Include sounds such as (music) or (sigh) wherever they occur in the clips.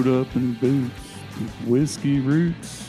Showed up in boots with Whiskey Roots.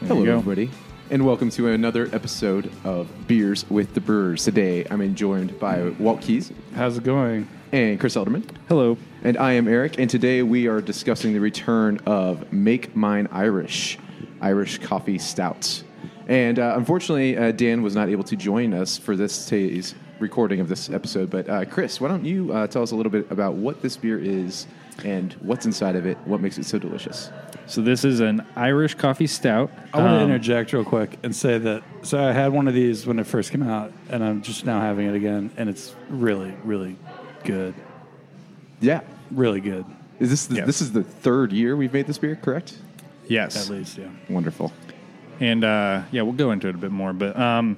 There Hello, you go. everybody, and welcome to another episode of Beers with the Brewers. Today, I'm joined by Walt Keys How's it going? and Chris Elderman, Hello. and I am Eric. And today, we are discussing the return of Make Mine Irish, Irish Coffee Stouts. And uh, unfortunately, uh, Dan was not able to join us for this today's recording of this episode. But uh, Chris, why don't you uh, tell us a little bit about what this beer is and what's inside of it, what makes it so delicious? So this is an Irish coffee stout. I want to Um, interject real quick and say that so I had one of these when it first came out, and I'm just now having it again, and it's really, really good, Yeah. really good. Is this the, Yes. this is the third year we've made this beer, correct? Yes. At least, yeah. Wonderful. And uh, yeah, we'll go into it a bit more. But um,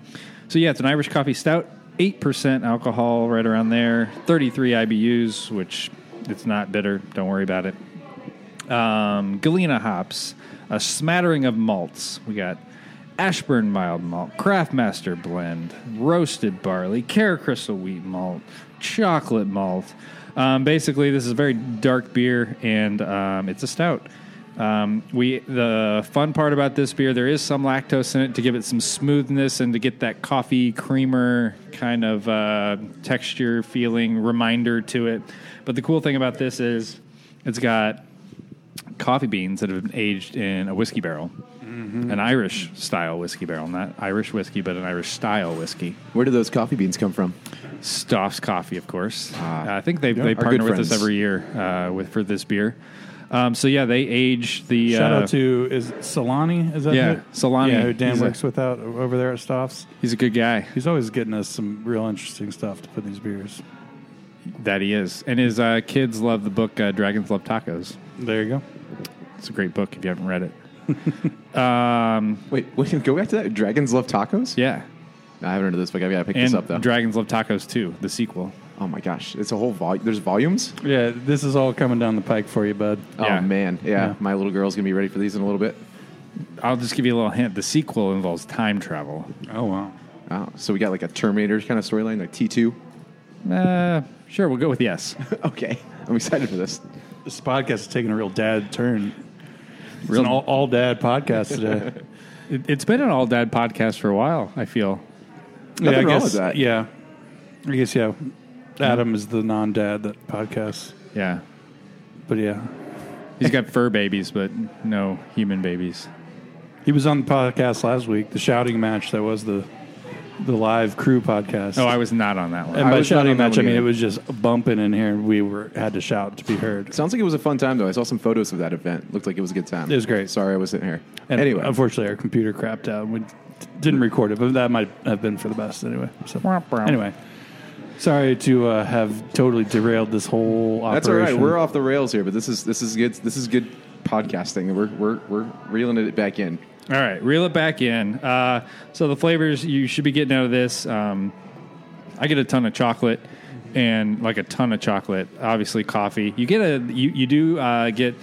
so yeah, it's an Irish coffee stout, eight percent alcohol, right around there. Thirty-three IBUs, which it's not bitter. Don't worry about it. Um, Galena hops, a smattering of malts. We got Ashburne mild malt, Craftmaster blend, roasted barley, Care Crystal wheat malt, chocolate malt. Um, basically, this is a very dark beer, and um, it's a stout. Um, we the fun part about this beer, there is some lactose in it to give it some smoothness and to get that coffee creamer kind of uh, texture feeling reminder to it. But the cool thing about this is it's got coffee beans that have been aged in a whiskey barrel, an Irish style whiskey barrel, not Irish whiskey, but an Irish style whiskey. Where do those coffee beans come from? Stauf's Coffee, of course. Ah. Uh, I think they, Yeah, they partner with us every year uh, with for this beer. Um, so yeah, they age the Shout uh, out to is it Solani? Is that Yeah, who- Solani. Yeah, who Dan He's a- works with out over there at Stauf's. He's a good guy. He's always getting us some real interesting stuff to put in these beers. That he is, and his uh, kids love the book uh, Dragons Love Tacos. There you go. It's a great book if you haven't read it. (laughs) um, Wait, wait, go back to that. Dragons love tacos? yeah, No, I haven't heard of this book. I've got to pick and this up though. Dragons Love Tacos too, the sequel. Oh my gosh, it's a whole volume. There's volumes. Yeah, this is all coming down the pike for you, bud. Yeah. Oh man, yeah. Yeah. My little girl's gonna be ready for these in a little bit. I'll just give you a little hint. The sequel involves time travel. Oh wow. Oh, so we got like a Terminator kind of storyline, like T two. Uh, sure, we'll go with yes. (laughs) okay, I'm excited for this. This podcast is taking a real dad turn. It's Real- an all, all dad podcast (laughs) today. It, it's been an all dad podcast for a while. I feel. yeah, I wrong guess, with that. Yeah, I guess yeah. Adam is the non-dad that podcasts, Yeah, but yeah, he's got fur babies, but no human babies. he was on the podcast last week. The shouting match that was the the live crew podcast. Oh, I was not on that one. and I by was not shouting on that match, I one mean either. it was just bumping in here, and we were had to shout to be heard. Sounds like it was a fun time though. I saw some photos of that event. Looked like it was a good time. It was great. Sorry, I wasn't here. And anyway, unfortunately, our computer crapped out. We t- didn't record it, but that might have been for the best anyway. So anyway, sorry to uh, have totally derailed this whole operation. that's all right. We're off the rails here, but this is this is good. This is good podcasting. We're we're we're reeling it back in. All right, reel it back in. Uh, so the flavors you should be getting out of this. Um, I get a ton of chocolate and like a ton of chocolate. Obviously, coffee. You get a you you do uh, get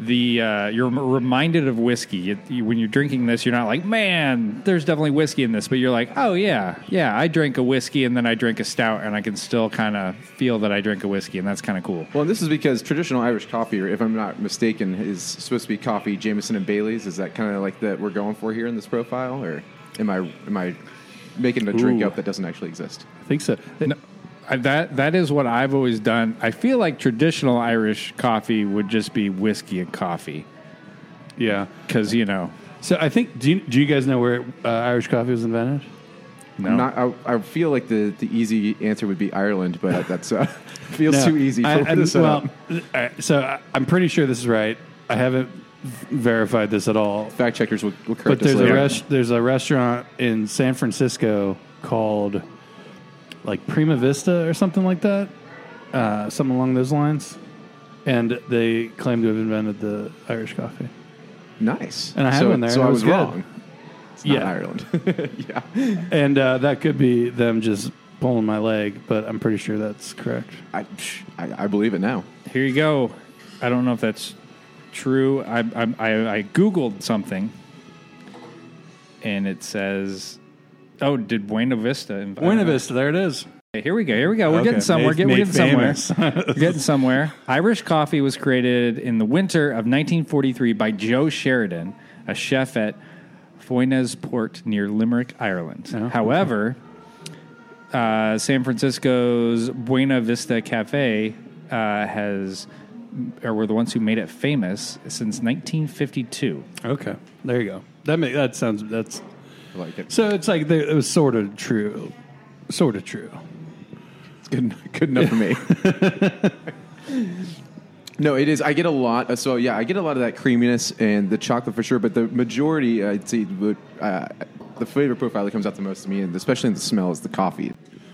the uh, you're reminded of whiskey You- you- when you're drinking this. You're not like, man, there's definitely whiskey in this, but you're like, oh yeah, yeah. I drank a whiskey and then I drank a stout, and I can still kind of feel that I drank a whiskey, and that's kind of cool. Well, this is because traditional Irish coffee, if I'm not mistaken, is supposed to be coffee, Jameson and Bailey's. Is that kind of like that we're going for here in this profile, or am I am I making a drink Ooh. up that doesn't actually exist? I think so. No, I, that that is what I've always done. I feel like traditional Irish coffee would just be whiskey and coffee Yeah. because you know So I think do you, do you guys know where uh, Irish coffee was invented? no. Not, I, I feel like the, the easy answer would be Ireland, but (laughs) that's uh, (laughs) feels No. too easy for I, me I- to set well, up. uh, so I, I'm pretty sure this is right. I haven't v- verified this at all. Fact checkers will, will But correct us there's a later. res- there's a restaurant in San Francisco called like Prima Vista or something like that, uh, something along those lines. And they claim to have invented the Irish coffee. Nice. And I had so, one there, So and it I was was good. wrong. It's not Yeah. Ireland. (laughs) yeah. And uh, that could be them just pulling my leg, but I'm pretty sure that's correct. I, I, I believe it now. Here you go. I don't know if that's true. I I, I, I googled something, and it says, "Oh, did Buena Vista?" Inv- Buena Vista, there it is. Okay, Here we go. Here we go. We're Okay. getting somewhere. Made- Get, we're made getting somewhere. we're getting somewhere. Irish coffee was created in the winter of 1943 by Joe Sheridan, a chef at Foynes Port near Limerick, Ireland. Oh, However, uh, San Francisco's Buena Vista Cafe uh, has, or were the ones who made it famous since 1952. Okay, there you go. That make, that sounds that's I like it. so. It's like they, it was sort of true, sort of true. It's good, good enough for me. (laughs) no, it is. I get a lot. Uh, so yeah, I get a lot of that creaminess and the chocolate for sure. But the majority, uh, I'd say, would, uh, the flavor profile that comes out the most to me, and especially in the smell, is the coffee.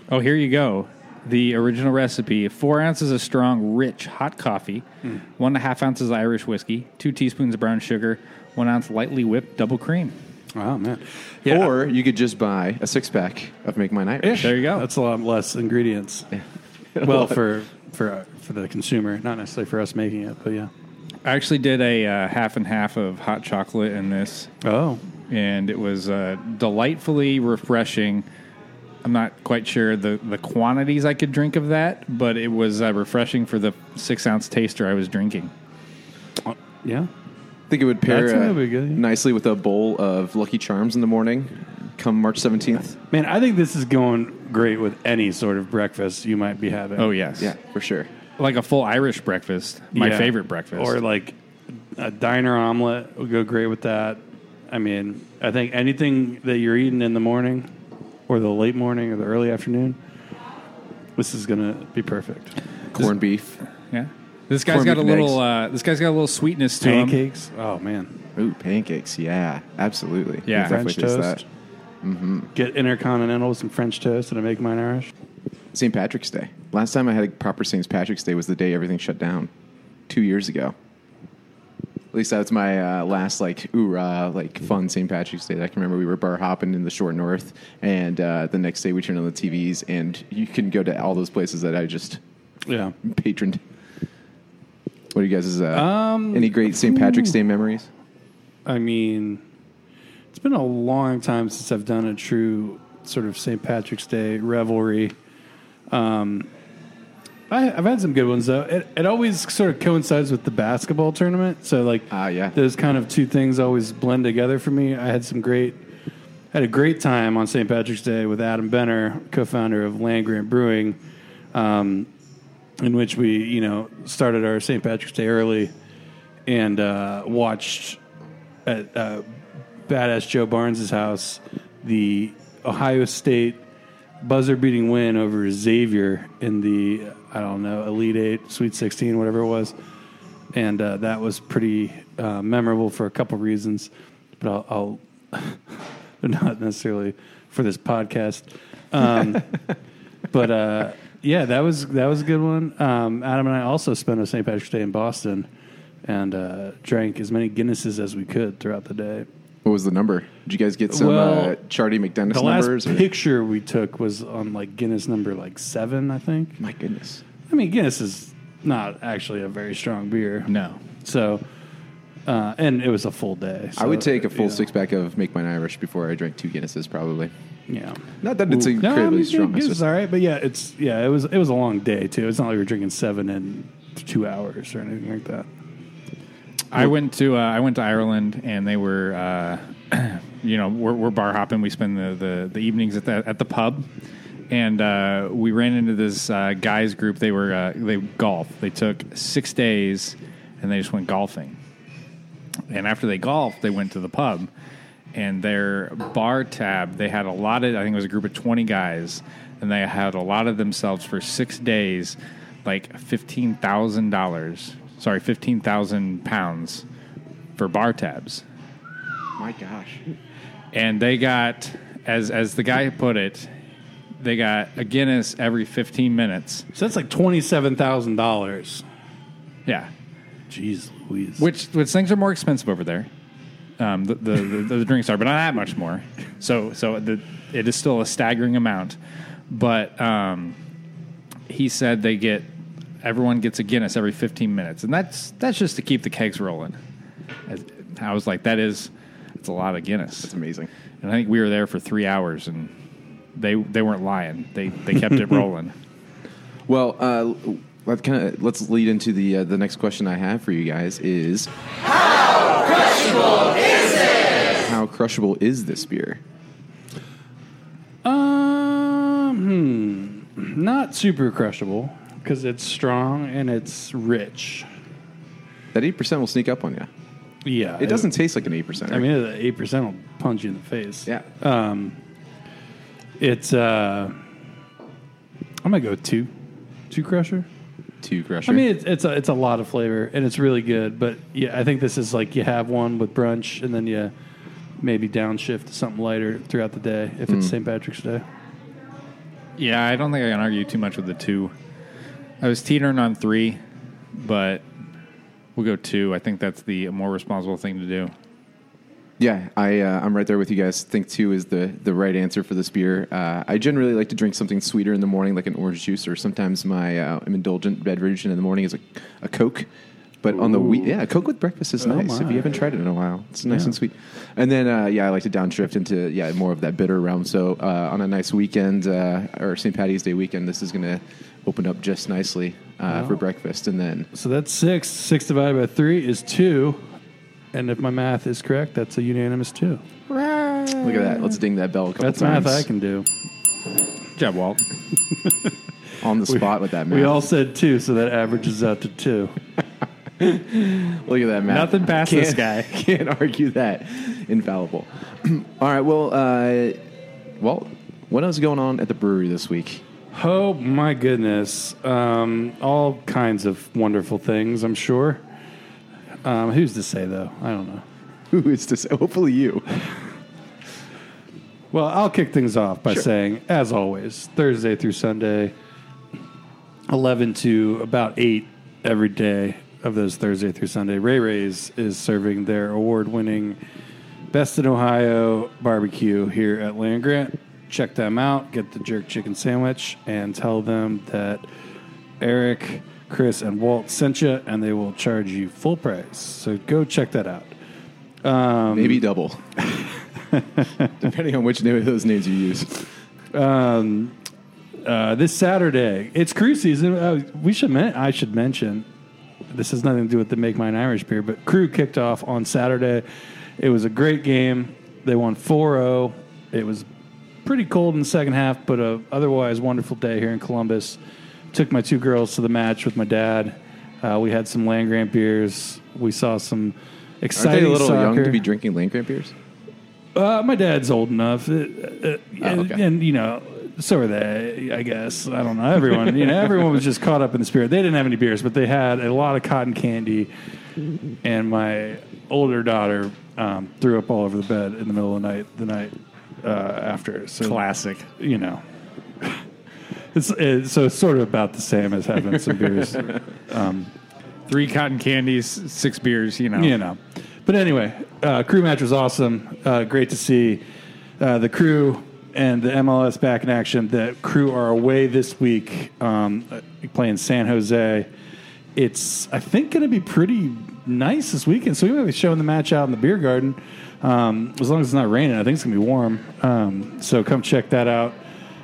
Oh, here you go. The original recipe: four ounces of strong, rich, hot coffee, mm. one and a half ounces of Irish whiskey, two teaspoons of brown sugar, one ounce lightly whipped double cream. Wow, man. Or you could just buy a six pack of Make Mine Irish. There you go. That's a lot less ingredients. (laughs) well, for for for the consumer, not necessarily for us making it, but yeah. I actually did a uh, half and half of hot chocolate in this, Oh, and it was uh, delightfully refreshing. I'm not quite sure the, the quantities I could drink of that, but it was uh, refreshing for the six ounce taster I was drinking. yeah. I think it would pair uh, good, yeah. nicely with a bowl of Lucky Charms in the morning. Come March seventeenth. Man, I think this is going great with any sort of breakfast you might be having. Oh yes, Yeah, for sure. like a full Irish breakfast, my Yeah. favorite breakfast. Or like a diner omelet would go great with that. I mean, I think anything that you're eating in the morning or the late morning or the early afternoon, this is going to be perfect. Corned beef. Yeah. This guy's Corned got a little. Uh, this guy's got a little sweetness to him. Pancakes. Oh, man. Ooh, pancakes. Yeah, absolutely. Yeah. Definitely French taste toast. that. Get intercontinental with some French toast and I make mine Irish. St. Patrick's Day. Last time I had a proper St. Patrick's Day was the day everything shut down, two years ago. At least that was my uh, last like hoorah, like fun St. Patrick's Day. I can remember we were bar hopping in the short north, and uh, the next day we turned on the TVs, and you can go to all those places that I just Yeah. patroned. What are you guys' uh, Um, any great St. Patrick's Day memories? I mean, it's been a long time since I've done a true sort of St. Patrick's Day revelry. Um, I, I've had some good ones though. It, it always sort of coincides with the basketball tournament, so like Ah, yeah. those kind of two things always blend together for me. I had some great, had a great time on St. Patrick's Day with Adam Benner, co-founder of Land Grant Brewing, um, in which we you know started our St. Patrick's Day early and uh, watched at uh, badass Joe Barnes' house the Ohio State buzzer beating win over Xavier in the I don't know Elite Eight, Sweet Sixteen, whatever it was, and uh, that was pretty uh, memorable for a couple reasons, but I'll, I'll (laughs) not necessarily for this podcast. Um, (laughs) but uh, yeah, that was that was a good one. Um, Adam and I also spent a St. Patrick's Day in Boston and uh, drank as many Guinnesses as we could throughout the day. What was the number? Did you guys get some Well, uh, Charlie McDennis The last numbers? or- picture we took was on like Guinness number like seven, I think. My goodness. I mean, Guinness is not actually a very strong beer. No. So, uh, and it was a full day. I would take a full you know, six pack of Make Mine Irish before I drank two Guinnesses, probably. Yeah. Not that it's No, I incredibly mean, strong. Guinness It's is just- all right, but yeah, it's yeah, it was it was a long day too. It's not like we were drinking seven in two hours or anything like that. I went to uh, I went to Ireland and they were uh, (clears throat) you know we're, we're bar hopping. We spend the, the, the evenings at the at the pub, and uh, we ran into this uh, guys group. They were uh, they golf. They took six days and they just went golfing. And after they golfed, they went to the pub, and their bar tab they had a lot of I think it was a group of twenty guys, and they had a lot of themselves for six days, like fifteen thousand dollars. Sorry, fifteen thousand pounds for bar tabs, My gosh. and they got as as the guy put it. they got a Guinness every 15 minutes. So that's like twenty seven thousand dollars. Yeah, Jeez Louise. which which things are more expensive over there. Um, the, the, the the drinks are, but not that much more. So so the, it is still a staggering amount. But um, he said they get everyone gets a Guinness every 15 minutes, and that's that's just to keep the kegs rolling. I was like, that is it's a lot of Guinness. That's amazing. And I think we were there for three hours, and they they weren't lying. They they kept it (laughs) (laughs) rolling. Well, uh, kind of let's lead into the uh, the next question I have for you guys is how crushable is it? How crushable is this beer? Um, hmm, not super crushable because it's strong and it's rich. That eight percent will sneak up on you. Yeah, It doesn't taste like an eight percent. I mean, eight percent will punch you in the face. yeah. Um, It's. uh I'm gonna go two, two crusher. Two crusher. I mean, it's it's a, it's a lot of flavor and it's really good. But yeah, I think this is like you have one with brunch and then you maybe downshift to something lighter throughout the day if it's hmm. St. Patrick's Day. Yeah, I don't think I can argue too much with the two. I was teetering on three, but we'll go two. I think that's the more responsible thing to do. Yeah, I uh, I'm right there with you guys. Think two is the the right answer for this beer. Uh, I generally like to drink something sweeter in the morning, like an orange juice, or sometimes my uh, I'm indulgent beverage in the morning is a, a Coke. But on the week, yeah, Coke with breakfast is Oh, nice. If you haven't tried it in a while, it's nice Yeah. and sweet. And then uh, yeah, I like to downshift into yeah more of that bitter realm. So uh, on a nice weekend uh, or St. Patty's Day weekend, this is going to open up just nicely uh, for breakfast. And then So that's six. Six divided by three is two. And if my math is correct, that's a unanimous two. look at that. Let's ding that bell a couple That's times. math I can do. Good job, Walt. (laughs) on the spot with that. Math. We all said two, so that averages out to two. (laughs) Look at that, Matt. Nothing past this Can't- guy. (laughs) Can't argue that. Infallible. (clears throat) All right. Well, uh, well, what else is going on at the brewery this week? Oh my goodness! Um, all kinds of wonderful things. I'm sure. Um, who's to say though? I don't know. (laughs) Who is to say? Hopefully you. (laughs) Well, I'll kick things off by saying, as always, Thursday through Sunday, 11 to about 8 every day of those Thursday through Sunday. Ray Ray's is serving their award winning Best in Ohio barbecue here at Land Grant. Check them out, get the jerk chicken sandwich, and tell them that Eric, Chris, and Walt sent you, and they will charge you full price. So go check that out. Um, Maybe double. (laughs) Depending on which name of those names you use. uh, this Saturday. It's crew season. Uh, we should men- I should mention this has nothing to do with the Make Mine Irish beer, but Crew kicked off on Saturday. It was a great game. They won 4-0. It was pretty cold in the second half, but a otherwise wonderful day here in Columbus. Took my two girls to the match with my dad. Uh, we had some land grant beers. We saw some Aren't exciting they a little young to be drinking land grant beers? Uh, my dad's old enough, uh, uh, Oh, and, okay. and, you know, so are they. I guess I don't know. Everyone, you know, everyone was just caught up in the spirit. They didn't have any beers, but they had a lot of cotton candy. And my older daughter um, threw up all over the bed in the middle of the night. The night uh, after, so Classic. you know. It's, it's so it's sort of about the same as having some (laughs) beers. Three cotton candies, six beers. You know. you know. But anyway, uh, crew match was awesome. Uh, great to see uh, the crew and the MLS back in action. The crew are away this week, um, uh, playing San Jose. It's I think going to be pretty nice this weekend. So we might be showing the match out in the beer garden. Um, as long as it's not raining, I think it's going to be warm. Um, so come check that out.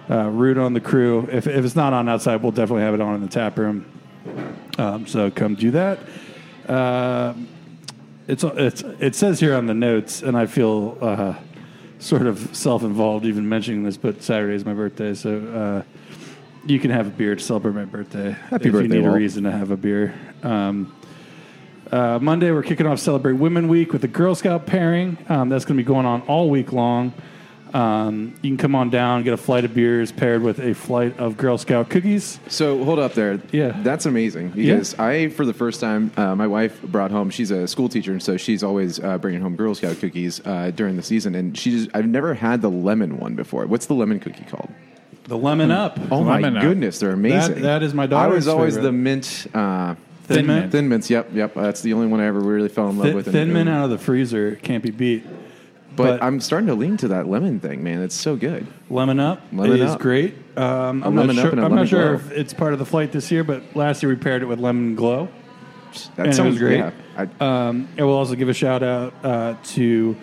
Uh, root on the crew. If, if it's not on outside, we'll definitely have it on in the tap room. Um, so come do that. Uh, it's it's it says here on the notes, and I feel uh, sort of self-involved even mentioning this, but Saturday is my birthday, so uh, you can have a beer to celebrate my birthday. Happy if birthday, You need Walt. a reason to have a beer. Um, uh, Monday, we're kicking off Celebrate Women Week with the Girl Scout pairing. Um, that's going to be going on all week long. Um, you can come on down, get a flight of beers paired with a flight of Girl Scout cookies. So hold up there. Yeah. that's amazing because I, for the first time, uh, my wife brought home. She's a school teacher, and so she's always uh, bringing home Girl Scout cookies uh, during the season. And she's I've never had the lemon one before. What's the lemon cookie called? The lemon up. Oh my Lemon Up. goodness, they're amazing. That- that is my I daughter's was always favorite. the mint. Uh, Thin Mint. Thin mints. Yep, yep. That's the only one I ever really fell in love Thin, with. thin mint out of the freezer can't be beat. But, but- I'm starting to lean to that lemon thing, man. It's so good. Lemon up Lemon is Up. great. Um, I'm lemon not sure, I'm not sure if it's part of the flight this year, but last year we paired it with lemon glow. That And sounds great. Yeah, I, Um, will also give a shout out uh, to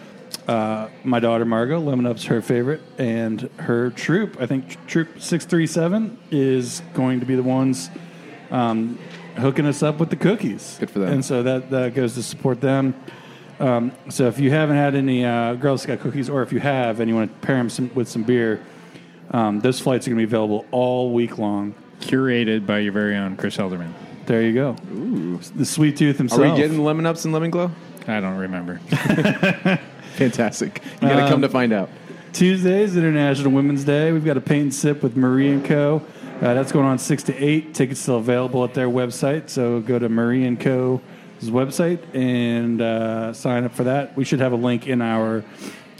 uh, my daughter Margot. Lemon Up's her favorite, and her troop. I think Troop Six Three Seven is going to be the ones um, hooking us up with the cookies. Good for them. And so that that goes to support them. Um, so if you haven't had any uh, Girl Scout cookies, or if you have and you want to pair them some, with some beer, um, those flights are going to be available all week long. Curated by your very own Chris Elderman. There you go. Ooh. The sweet tooth himself. are himself. we getting lemon ups and lemon glow? I don't remember. (laughs) Fantastic. You got to Um, come to find out. Tuesdays, International Women's Day. We've got a paint and sip with Marie and Co. Uh, that's going on six to eight. Tickets still available at their website. So go to Marie and Co.'s website and uh, sign up for that. We should have a link in our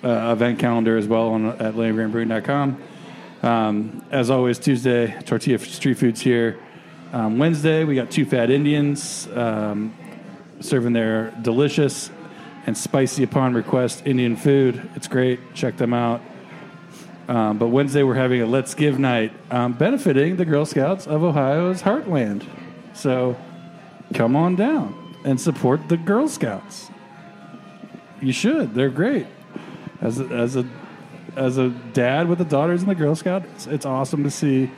uh, event calendar as well on at landgrantbrewing.com. Um, as always, Tuesday, Tortilla Street Foods here. Um, Wednesday, we got two Fat Indians um, serving their delicious and spicy upon request Indian food. It's great. Check them out. Um, but Wednesday, we're having a Let's Give night um, benefiting the Girl Scouts of Ohio's Heartland. So come on down and support the Girl Scouts. You should. They're great. As a, as a as a dad with the daughters in the Girl Scout, it's, it's awesome to see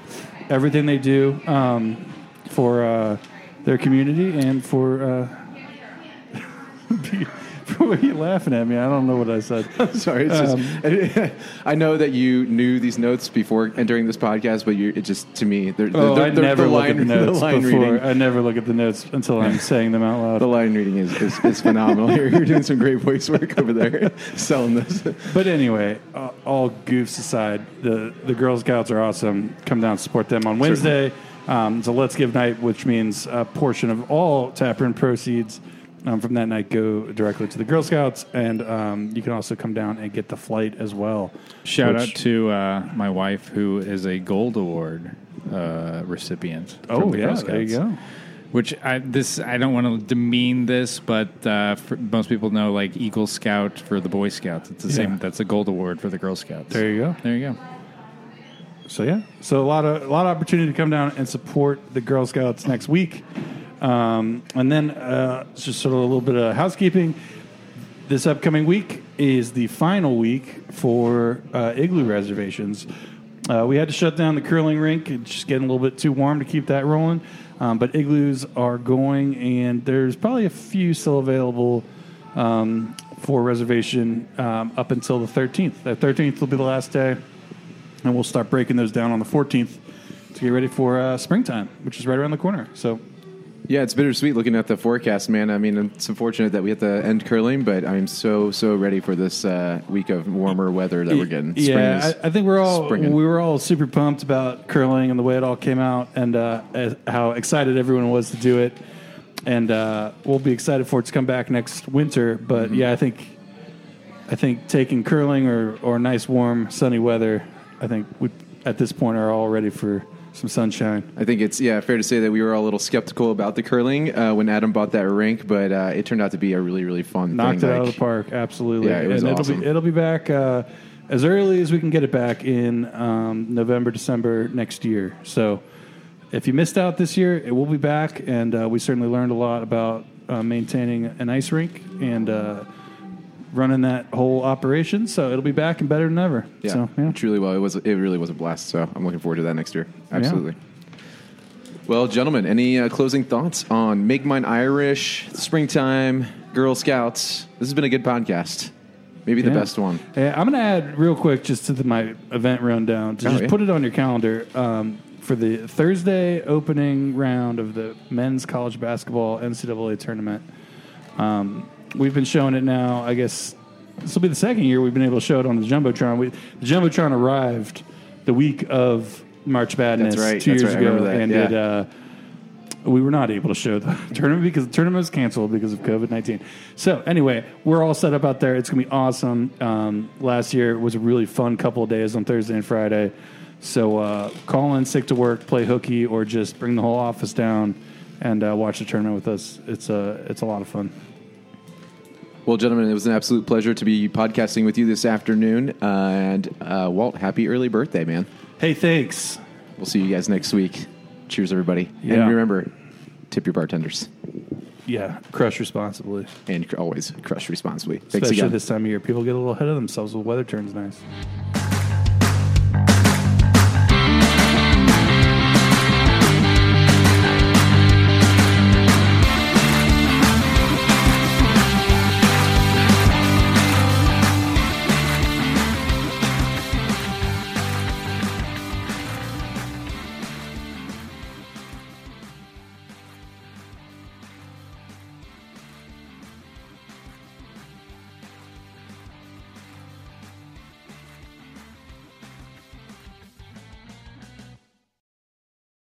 everything they do um, for uh, their community and for. Uh, (laughs) (laughs) what are you laughing at me? I don't know what I said. (laughs) Sorry, it's just, (laughs) I know that you knew these notes before entering this podcast, but you it just to me they're, Oh, they're, I they're- never the look line, at the notes the before. reading. I never look at the notes until I'm saying them out loud. The line reading is, is, is phenomenal. You're, you're doing some great voice work over there, selling this. But anyway, uh, all goofs aside, the the Girl Scouts are awesome. Come down, support them on Wednesday. Um, it's a Let's Give night, which means a portion of all taproom proceeds um, from that night go directly to the Girl Scouts, and um, you can also come down and get the flight as well. Shout which- out to uh, my wife, who is a Gold Award uh, recipient. Oh the yeah, there you go. Which I this I don't want to demean this, but uh, most people know like Eagle Scout for the Boy Scouts. It's the Yeah. same. That's a Gold Award for the Girl Scouts. There you go. There you go. So yeah, so a lot of a lot of opportunity to come down and support the Girl Scouts next week, um, and then uh, just sort of a little bit of housekeeping. This upcoming week is the final week for uh, igloo reservations. Uh, we had to shut down the curling rink; it's just getting a little bit too warm to keep that rolling. Um, but igloos are going, and there's probably a few still available um, for reservation um, up until the 13th. The 13th will be the last day and we'll start breaking those down on the 14th to get ready for uh, springtime, which is right around the corner. So Yeah, it's bittersweet looking at the forecast, man. I mean, it's unfortunate that we have to end curling, but I'm so so ready for this uh, week of warmer weather that we're getting. Spring yeah, I, I think we're all springing. we were all super pumped about curling and the way it all came out, and uh, how excited everyone was to do it. And uh, we'll be excited for it to come back next winter. But Mm-hmm. yeah, I think I think taking curling or or nice warm sunny weather, I think we at this point are all ready for some sunshine. I think it's yeah fair to say that we were all a little skeptical about the curling uh, when Adam bought that rink, but uh, it turned out to be a really really fun. knocked thing. it out of the park. Absolutely, Yeah, it was and it'll awesome. be it'll be back uh, as early as we can get it back in um, November, December next year. So if you missed out this year, it will be back, and uh, we certainly learned a lot about uh, maintaining an ice rink and uh, running that whole operation. So it'll be back and better than ever. Yeah, so, yeah. truly well. It was it really was a blast. So I'm looking forward to that next year. Absolutely. Well, gentlemen, any uh, closing thoughts on Make Mine Irish, Springtime, Girl Scouts? This has been a good podcast. Maybe the Yeah. best one. Yeah, I'm going to add real quick just to the, my event rundown to Oh, just yeah. put it on your calendar um, for the Thursday opening round of the men's college basketball NCAA tournament. Um, we've been showing it now. I guess this will be the second year we've been able to show it on the jumbotron. We, the jumbotron arrived the week of March Madness right, two years right, ago, and yeah. it. Uh, we were not able to show the (laughs) tournament because the tournament was canceled because of COVID 19. So, anyway, we're all set up out there. It's going to be awesome. Um, last year it was a really fun couple of days on Thursday and Friday. So uh, call in sick to work, play hooky, or just bring the whole office down and uh, watch the tournament with us. It's a it's a lot of fun. Well, gentlemen, it was an absolute pleasure to be podcasting with you this afternoon. Uh, and uh, Walt, happy early birthday, man. Hey, thanks. We'll see you guys next week. Cheers, everybody. Yeah. And remember, tip your bartenders Yeah, crush responsibly, and always crush responsibly. Thanks especially again. this time of year. People get a little ahead of themselves. The weather turns nice.